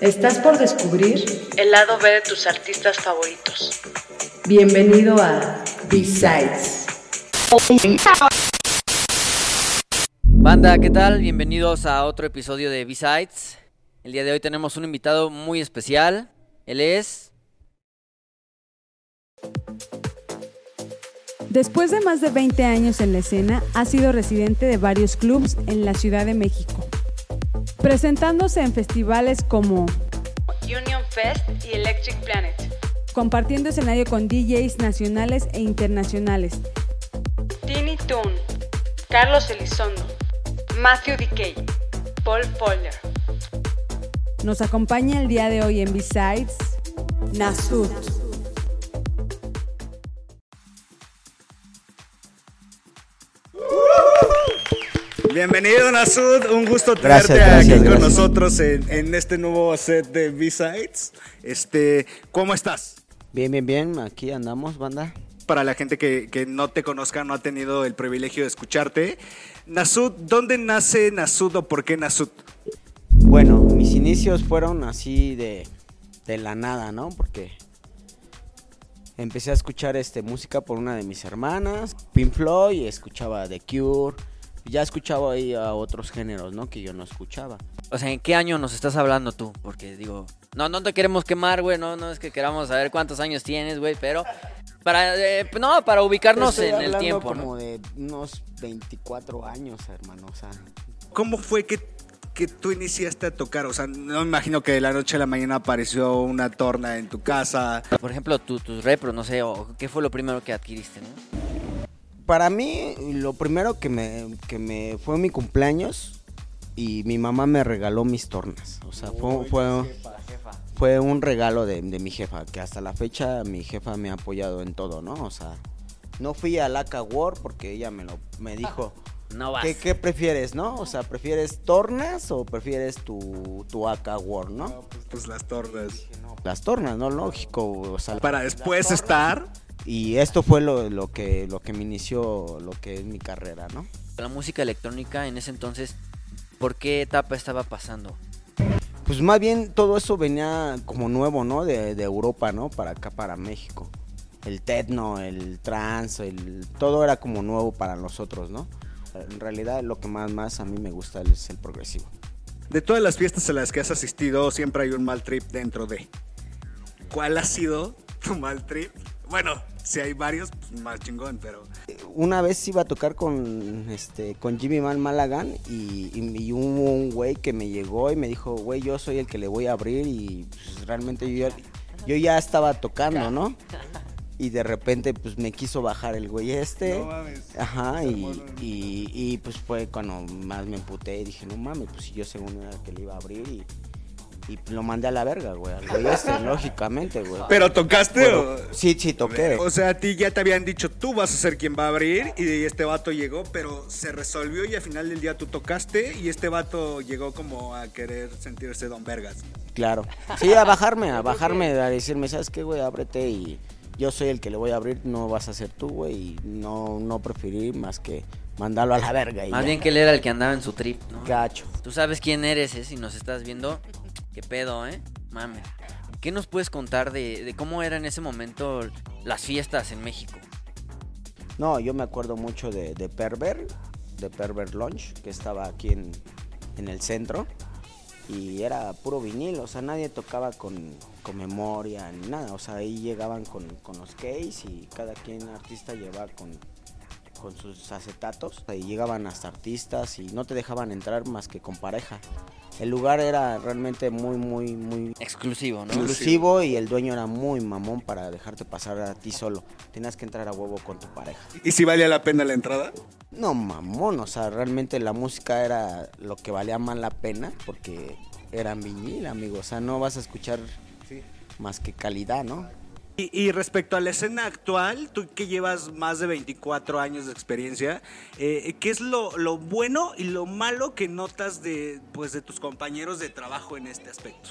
Estás por descubrir el lado B de tus artistas favoritos. Bienvenido a B-Sides. Banda, ¿qué tal? Bienvenidos a otro episodio de B-Sides. El día de hoy tenemos un invitado muy especial. Él es... Después de más de 20 años en la escena, ha sido residente de varios clubs en la Ciudad de México, presentándose en festivales como Union Fest y Electric Planet. compartiendo escenario con DJs nacionales e internacionales. Tiny Toon, Carlos Elizondo, Matthew Decay, Paul Fowler. Nos acompaña el día de hoy en B-Sides, Nasut. Bienvenido Nasud, un gusto tenerte gracias, aquí con nosotros en, en este nuevo set de B-Sides. Este, ¿cómo estás? Bien, bien, bien, aquí andamos, banda. Para la gente que, que no te conozca, no ha tenido el privilegio de escucharte. Nasud, ¿dónde nace Nasud o por qué Nasud? Bueno, mis inicios fueron así de, de la nada, ¿no? Porque empecé a escuchar este música por una de mis hermanas, Pink Floyd, y escuchaba The Cure. Ya escuchaba ahí a otros géneros, ¿no? Que yo no escuchaba. O sea, ¿en qué año nos estás hablando tú? Porque digo, no, no te queremos quemar, güey, no, no es que queramos saber cuántos años tienes, güey, pero para, eh, no, para ubicarnos Estoy en el tiempo, ¿no? como de unos 24 años, hermano, o sea... ¿Cómo fue que, que tú iniciaste a tocar? O sea, no me imagino que de la noche a la mañana apareció una torna en tu casa. Por ejemplo, tu- tus repros, no sé, o qué fue lo primero que adquiriste, ¿no? Para mí, lo primero que me, que me fue mi cumpleaños y mi mamá me regaló mis tornas. O sea, fue, fue, fue un regalo de, de mi jefa, que hasta la fecha mi jefa me ha apoyado en todo, ¿no? O sea, no fui a Laca War porque ella me lo me dijo, No vas. ¿qué, qué prefieres, no? O sea, ¿prefieres tornas o prefieres tu, tu AK War, no? Pues las tornas. Las tornas, ¿no? Lógico, o sea, Para después estar y esto fue lo, lo que lo que me inició lo que es mi carrera, ¿no? La música electrónica en ese entonces, ¿por qué etapa estaba pasando? Pues más bien todo eso venía como nuevo, ¿no? De, de Europa, ¿no? Para acá, para México. El techno, el trance, el, todo era como nuevo para nosotros, ¿no? En realidad lo que más, más a mí me gusta es el progresivo. De todas las fiestas a las que has asistido, siempre hay un mal trip dentro de. ¿Cuál ha sido tu mal trip? Bueno, si hay varios, pues más chingón, pero. Una vez iba a tocar con, este, con Jimmy Man Malagan y, y- y hubo un güey que me llegó y me dijo, güey, yo soy el que le voy a abrir y pues, realmente yo, ya- yo ya estaba tocando, ¿no? Y de repente pues me quiso bajar el güey este. No mames. Ajá, y, y, pues fue cuando más me emputé y dije, no mames, pues si yo según era el que le iba a abrir y, y lo mandé a la verga, güey, al güey este, lógicamente, güey. ¿Pero tocaste Bueno, o.? sí, sí, toqué. O sea, a ti ya te habían dicho, tú vas a ser quien va a abrir, y este vato llegó, pero se resolvió y al final del día tú tocaste, y este vato llegó como a querer sentirse don Vergas. Claro. Sí, a bajarme, a bajarme, a decirme, ¿sabes qué, güey? Ábrete y yo soy el que le voy a abrir, no vas a ser tú, güey. Y no, no preferí más que mandarlo a la verga. Y Más ya. bien que él era el que andaba en su trip, ¿no? Gacho. Tú sabes quién eres, ¿eh? Si nos estás viendo, qué pedo, ¿eh? Mame. ¿Qué nos puedes contar de, cómo eran en ese momento las fiestas en México? No, yo me acuerdo mucho de, de Perver, de Perver Lunch, que estaba aquí en, en el centro. Y era puro vinil, o sea, nadie tocaba con, con memoria ni nada. O sea, ahí llegaban con, con los case y cada quien artista llevaba con, con sus acetatos. Ahí llegaban hasta artistas y no te dejaban entrar más que con pareja. El lugar era realmente muy, muy, muy Exclusivo, ¿no? exclusivo y el dueño era muy mamón para dejarte pasar a ti solo. Tenías que entrar a huevo con tu pareja. ¿Y si valía la pena la entrada? No, mamón, o sea, realmente la música era lo que valía más la pena porque era vinil, amigo. O sea, no vas a escuchar más que calidad, ¿no? Y, y respecto a la escena actual, tú que llevas más de 24 años de experiencia, eh, ¿qué es lo, bueno y lo malo que notas de, pues, de tus compañeros de trabajo en este aspecto?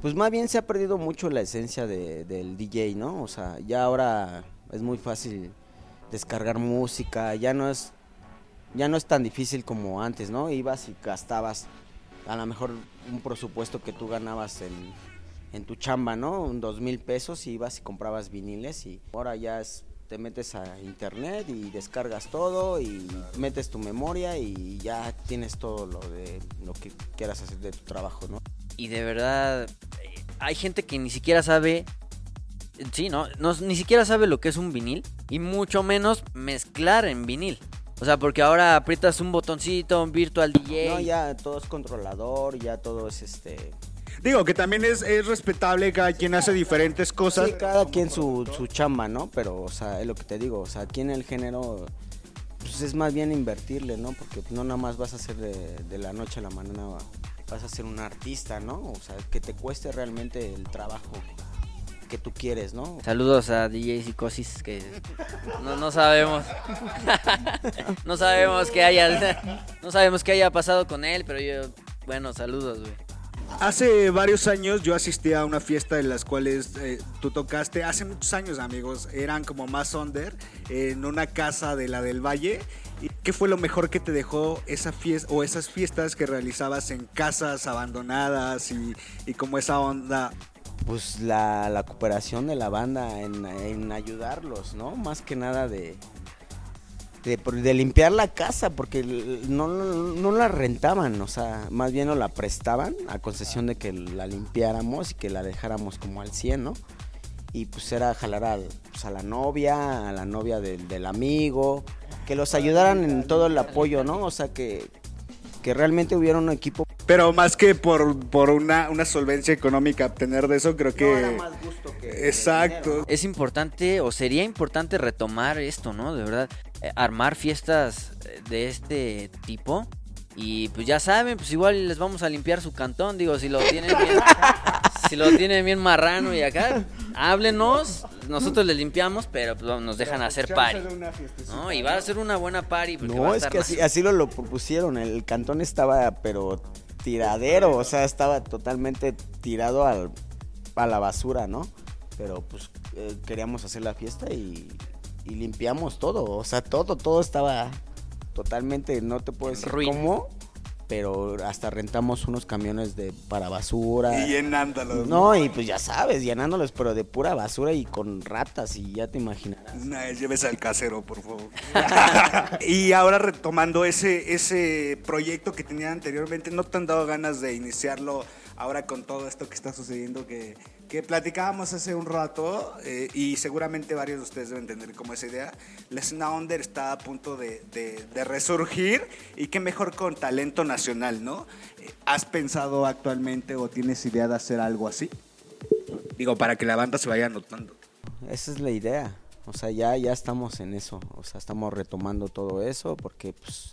Pues más bien se ha perdido mucho la esencia de- del DJ, ¿no? O sea, ya ahora es muy fácil descargar música, ya no es ya no es tan difícil como antes, ¿no? Ibas y gastabas a lo mejor un presupuesto que tú ganabas en, en tu chamba, ¿no? Un dos mil pesos y ibas y comprabas viniles y ahora ya es, te metes a internet y descargas todo y metes tu memoria y ya tienes todo lo de lo que quieras hacer de tu trabajo, ¿no? Y de verdad, hay gente que ni siquiera sabe. Sí, ¿no? no ni siquiera sabe lo que es un vinil. Y mucho menos mezclar en vinil. O sea, porque ahora aprietas un botoncito, un virtual DJ. No, ya todo es controlador, ya todo es este... Digo que también es, es respetable cada quien hace diferentes cosas. Sí, cada quien su, su chamba, ¿no? Pero, o sea, es lo que te digo, o sea, aquí en el género, pues es más bien invertirle, ¿no? Porque no nada más vas a ser de, de la noche a la mañana, vas a ser un artista, ¿no? O sea, que te cueste realmente el trabajo que tú quieres, ¿no? Saludos a DJ Psicosis que no, no sabemos. no sabemos qué haya no sabemos qué haya pasado con él, pero yo bueno, saludos, güey. Hace varios años yo asistí a una fiesta en las cuales eh, tú tocaste, hace muchos años amigos, eran como más under, en una casa de la del Valle. ¿Y ¿Qué fue lo mejor que te dejó esa fiesta o esas fiestas que realizabas en casas abandonadas y, como esa onda? Pues la, la cooperación de la banda en ayudarlos, ¿no? Más que nada de, de, de limpiar la casa, porque no, no, no la rentaban, o sea, más bien nos la prestaban a concesión de que la limpiáramos y que la dejáramos como al 100, ¿no? Y pues era jalar a, pues, a la novia, a la novia del, del amigo, que los ayudaran en todo el apoyo, ¿no? O sea, que, que realmente hubiera un equipo. Pero más que por, por una, una solvencia económica obtener de eso, creo que... No era más gusto que Exacto. dinero. Es importante o sería importante retomar esto, ¿no? De verdad, armar fiestas eh, de este tipo. Y pues ya saben, pues igual les vamos a limpiar su cantón, digo, si lo tienen bien, si lo tienen bien marrano y acá, háblenos, nosotros les limpiamos, pero pues, nos dejan hacer party. ¿no? Y va a ser una buena party. No, a es estar que así, así lo, lo propusieron. El cantón estaba, pero tiradero, o sea, estaba totalmente tirado al, a la basura, ¿no? Pero pues eh, queríamos hacer la fiesta y, y limpiamos todo, o sea, todo, todo estaba totalmente, no te puedo decir Ruin. cómo, pero hasta rentamos unos camiones de para basura. Y llenándolos. No, y pues ya sabes, llenándolos, pero de pura basura y con ratas, y ya te imaginarás. Una vez lleves al casero, por favor. y ahora retomando ese, ese proyecto que tenían anteriormente, ¿no te han dado ganas de iniciarlo ahora con todo esto que está sucediendo que, que platicábamos hace un rato? eh, y seguramente varios de ustedes deben entender como esa idea. La escena under está a punto de, de- de resurgir y qué mejor con talento nacional, ¿no? Eh, ¿Has pensado actualmente o tienes idea de hacer algo así? Digo, para que la banda se vaya notando. Esa es la idea. O sea, ya, ya estamos en eso. O sea, estamos retomando todo eso porque pues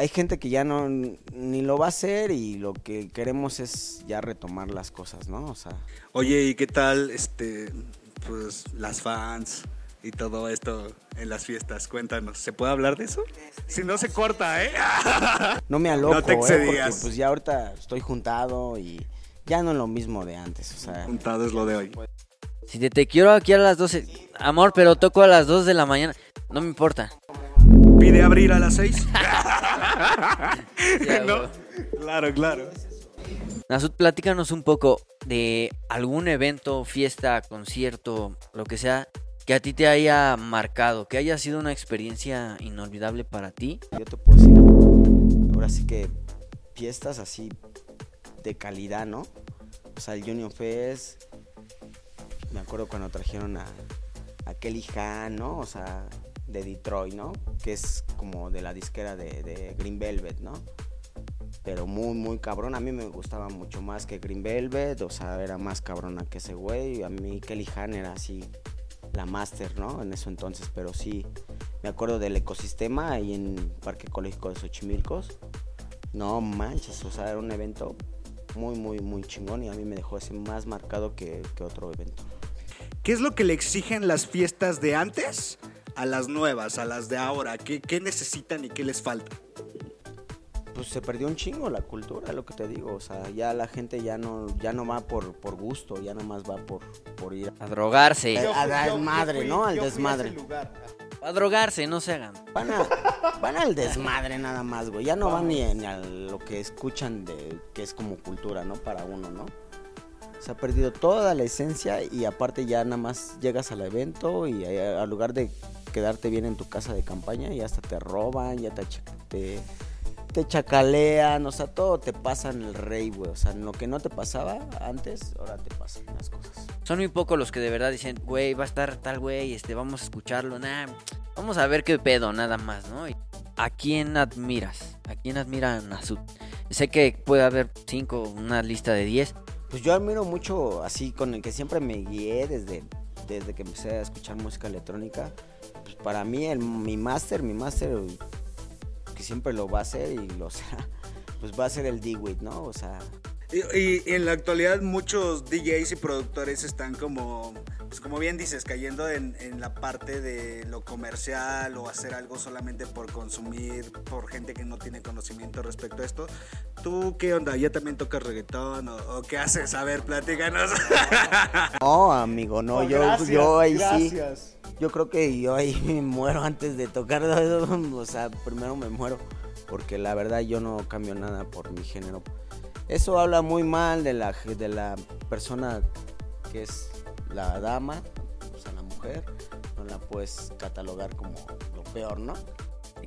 hay gente que ya no ni lo va a hacer y lo que queremos es ya retomar las cosas, ¿no? O sea, Oye, ¿y qué tal este pues las fans y todo esto en las fiestas? Cuéntanos, ¿se puede hablar de eso? Si no se corta, ¿eh? no me aloco, No te ¿eh? porque excedías. pues ya ahorita estoy juntado y ya no es lo mismo de antes, o sea, Juntado es lo de hoy. Si te, te quiero aquí a las 12, amor, pero toco a las 2 de la mañana, no me importa. ¿Pide abrir a las seis? Ya, ¿No? Claro, claro. Nasut, platícanos un poco de algún evento, fiesta, concierto, lo que sea, que a ti te haya marcado, que haya sido una experiencia inolvidable para ti. yo te puedo decir, ahora sí que fiestas así de calidad, ¿no? O sea, el Union Fest, me acuerdo cuando trajeron a, a Kelly Han, ¿no? O sea, de Detroit, ¿no? Que es como de la disquera de, Green Velvet, ¿no? Pero muy, muy cabrón. A mí me gustaba mucho más que Green Velvet, o sea, era más cabrona que ese güey. A mí Kelly Han era así la máster, ¿no? En eso entonces, pero sí, me acuerdo del ecosistema ahí en Parque Ecológico de Xochimilcos. No manches, o sea, era un evento muy, muy, muy chingón y a mí me dejó ese más marcado que otro evento. ¿Qué es lo que le exigen las fiestas de antes a las nuevas, a las de ahora? ¿Qué, qué necesitan y qué les falta? Pues se perdió un chingo la cultura, lo que te digo. O sea, ya la gente ya no, ya no va por, por gusto, ya nomás va por, por ir A drogarse. a, a dar madre, ¿no? Al desmadre. A drogarse, no se hagan. Van, a- van al desmadre nada más, güey. Ya no van ni, ni a lo que escuchan de que es como cultura, ¿no? Para uno, ¿no? Se ha perdido toda la esencia y aparte ya nada más llegas al evento y eh, al lugar de quedarte bien en tu casa de campaña y hasta te roban, ya te, te, chacalean, o sea, todo te pasa en el rey, güey. O sea, lo que no te pasaba antes, ahora te pasan las cosas. Son muy pocos los que de verdad dicen, güey, va a estar tal güey, este, vamos a escucharlo, nah, vamos a ver qué pedo, nada más, ¿no? ¿A quién admiras? ¿A quién admiran a su? Sé que puede haber cinco, una lista de diez. Pues yo admiro mucho, así, con el que siempre me guié desde, desde que empecé a escuchar música electrónica. Pues para mí, el, mi máster, mi máster, que siempre lo va a hacer y lo será, pues va a ser el D-Wit, ¿no? O sea, y en la actualidad muchos DJs y productores están como, pues como bien dices, cayendo en, en la parte de lo comercial o hacer algo solamente por consumir, por gente que no tiene conocimiento respecto a esto. ¿Tú qué onda? ¿Ya también tocas reggaetón o, o qué haces? A ver, platícanos. no, amigo, no, Oh, yo, gracias, yo ahí sí. gracias. Yo creo que yo ahí me muero antes de tocar, o sea, primero me muero, porque la verdad yo no cambio nada por mi género. Eso habla muy mal de la, de la persona que es la dama, o sea, la mujer, no la puedes catalogar como lo peor, ¿no?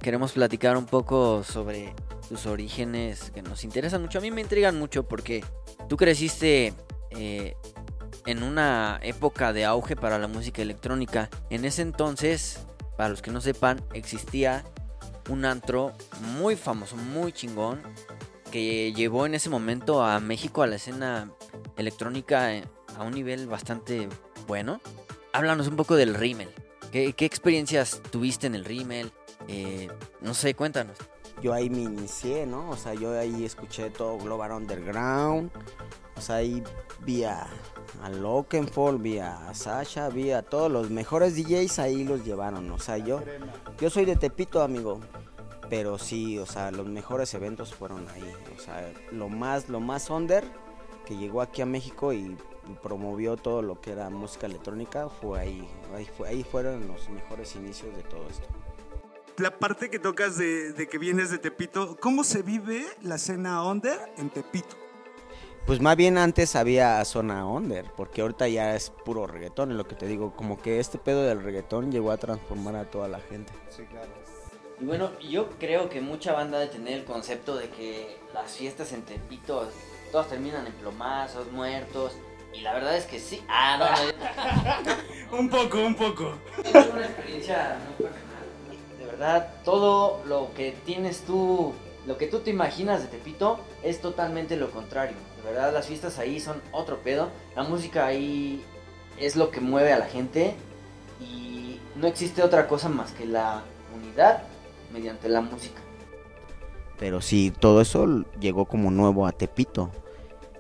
Queremos platicar un poco sobre tus orígenes que nos interesan mucho. A mí me intrigan mucho porque tú creciste eh, en una época de auge para la música electrónica. En ese entonces, para los que no sepan, existía un antro muy famoso, muy chingón, que llevó en ese momento a México a la escena electrónica eh, a un nivel bastante bueno. Háblanos un poco del Rimmel. ¿Qué, experiencias tuviste en el Rimmel? Eh, no sé, cuéntanos. Yo ahí me inicié, ¿no? O sea, yo ahí escuché todo Global Underground, o sea, ahí vi a, a Lokenfall, vi a Sasha, vi a todos los mejores DJs ahí los llevaron, o sea, yo, yo soy de Tepito, amigo, pero sí, o sea, los mejores eventos fueron ahí, o sea, lo más, lo más under que llegó aquí a México y promovió todo lo que era música electrónica fue ahí, ahí, fue- ahí fueron los mejores inicios de todo esto. La parte que tocas de, de que vienes de Tepito, ¿cómo se vive la escena under en Tepito? Pues más bien antes había zona under, porque ahorita ya es puro reggaetón, es lo que te digo, como que este pedo del reggaetón llegó a transformar a toda la gente. Y bueno, yo creo que mucha banda de tener el concepto de que las fiestas en Tepito todas terminan en plomazos, muertos. Y la verdad es que sí. Ah, no, no, Un poco, un poco. Es una experiencia muy personal. De verdad, todo lo que tienes tú, lo que tú te imaginas de Tepito es totalmente lo contrario. De verdad, las fiestas ahí son otro pedo. La música ahí es lo que mueve a la gente y no existe otra cosa más que la unidad mediante la música. Pero sí, todo eso llegó como nuevo a Tepito.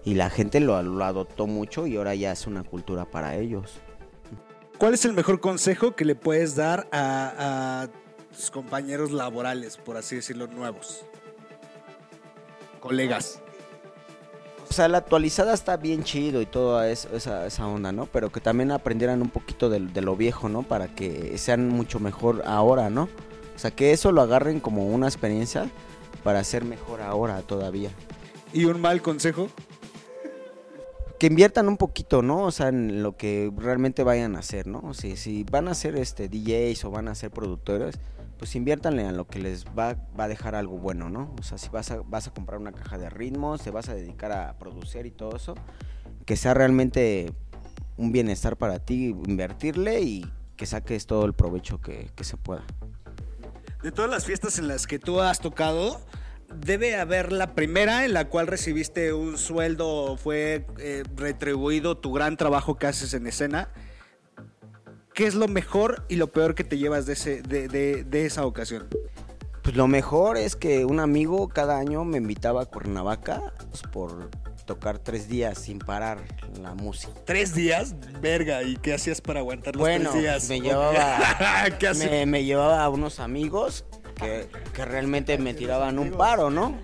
Y la gente lo, lo adoptó mucho y ahora ya es una cultura para ellos. ¿Cuál es el mejor consejo que le puedes dar a, a tus compañeros laborales, por así decirlo, nuevos? Colegas. O sea, la actualizada está bien chido y toda es- esa, esa onda, ¿no? Pero que también aprendieran un poquito de, de lo viejo, ¿no? Para que sean mucho mejor ahora, ¿no? O sea, que eso lo agarren como una experiencia para ser mejor ahora todavía. ¿Y un mal consejo? Que inviertan un poquito, ¿no? O sea, en lo que realmente vayan a hacer, ¿no? Si, si van a ser este DJs o van a ser productores, pues inviértanle a lo que les va, va a dejar algo bueno, ¿no? O sea, si vas a, vas a comprar una caja de ritmos, te vas a dedicar a producir y todo eso, que sea realmente un bienestar para ti, invertirle y que saques todo el provecho que, que se pueda. De todas las fiestas en las que tú has tocado, debe haber la primera en la cual recibiste un sueldo fue eh, retribuido tu gran trabajo que haces en escena. ¿Qué es lo mejor y lo peor que te llevas de, ese, de, de- de esa ocasión? Pues lo mejor es que un amigo cada año me invitaba a Cuernavaca pues, por tocar tres días sin parar la música. ¿Tres días? Verga, ¿y qué hacías para aguantar los Bueno, tres días? me llevaba, me, me llevaba a unos amigos que, que realmente me tiraban un paro, ¿no?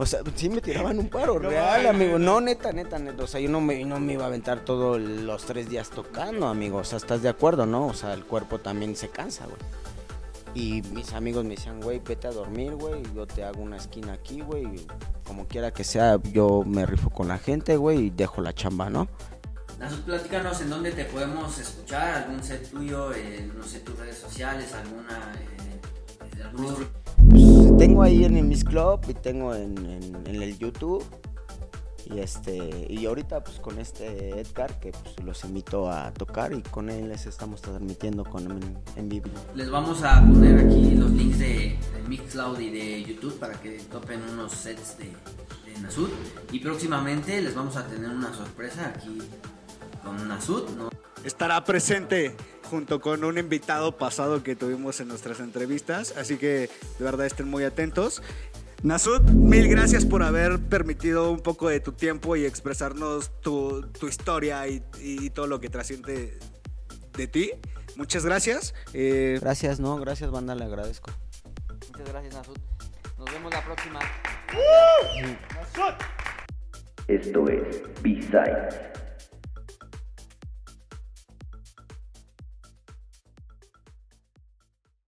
O sea, sí me tiraban un paro, real, amigo. No, neta, neta, neta. O sea, yo no me, no me iba a aventar todos los tres días tocando, amigo. O sea, ¿estás de acuerdo, no? O sea, el cuerpo también se cansa, güey. Y mis amigos me decían, güey, vete a dormir, güey, yo te hago una esquina aquí, güey, como quiera que sea, yo me rifo con la gente, güey, y dejo la chamba, ¿no? Nasus, platícanos en dónde te podemos escuchar, algún set tuyo, en, no sé, tus redes sociales, alguna... eh, Pues, tengo ahí en el Miss Club y tengo en, el YouTube. Y este y ahorita pues con este Edgar que pues, los invito a tocar y con él les estamos transmitiendo con en, en vivo. Les vamos a poner aquí los links de, de Mixcloud y de YouTube para que topen unos sets de, de Nasud. Y próximamente les vamos a tener una sorpresa aquí con Nasud, ¿no? Estará presente junto con un invitado pasado que tuvimos en nuestras entrevistas, así que de verdad estén muy atentos. Nasud, mil gracias por haber permitido un poco de tu tiempo y expresarnos tu, tu historia y, y todo lo que trasciende de ti. Muchas gracias. Eh, Gracias, no, gracias banda, le agradezco. Muchas gracias Nasud. Nos vemos la próxima. Esto es B-Sides.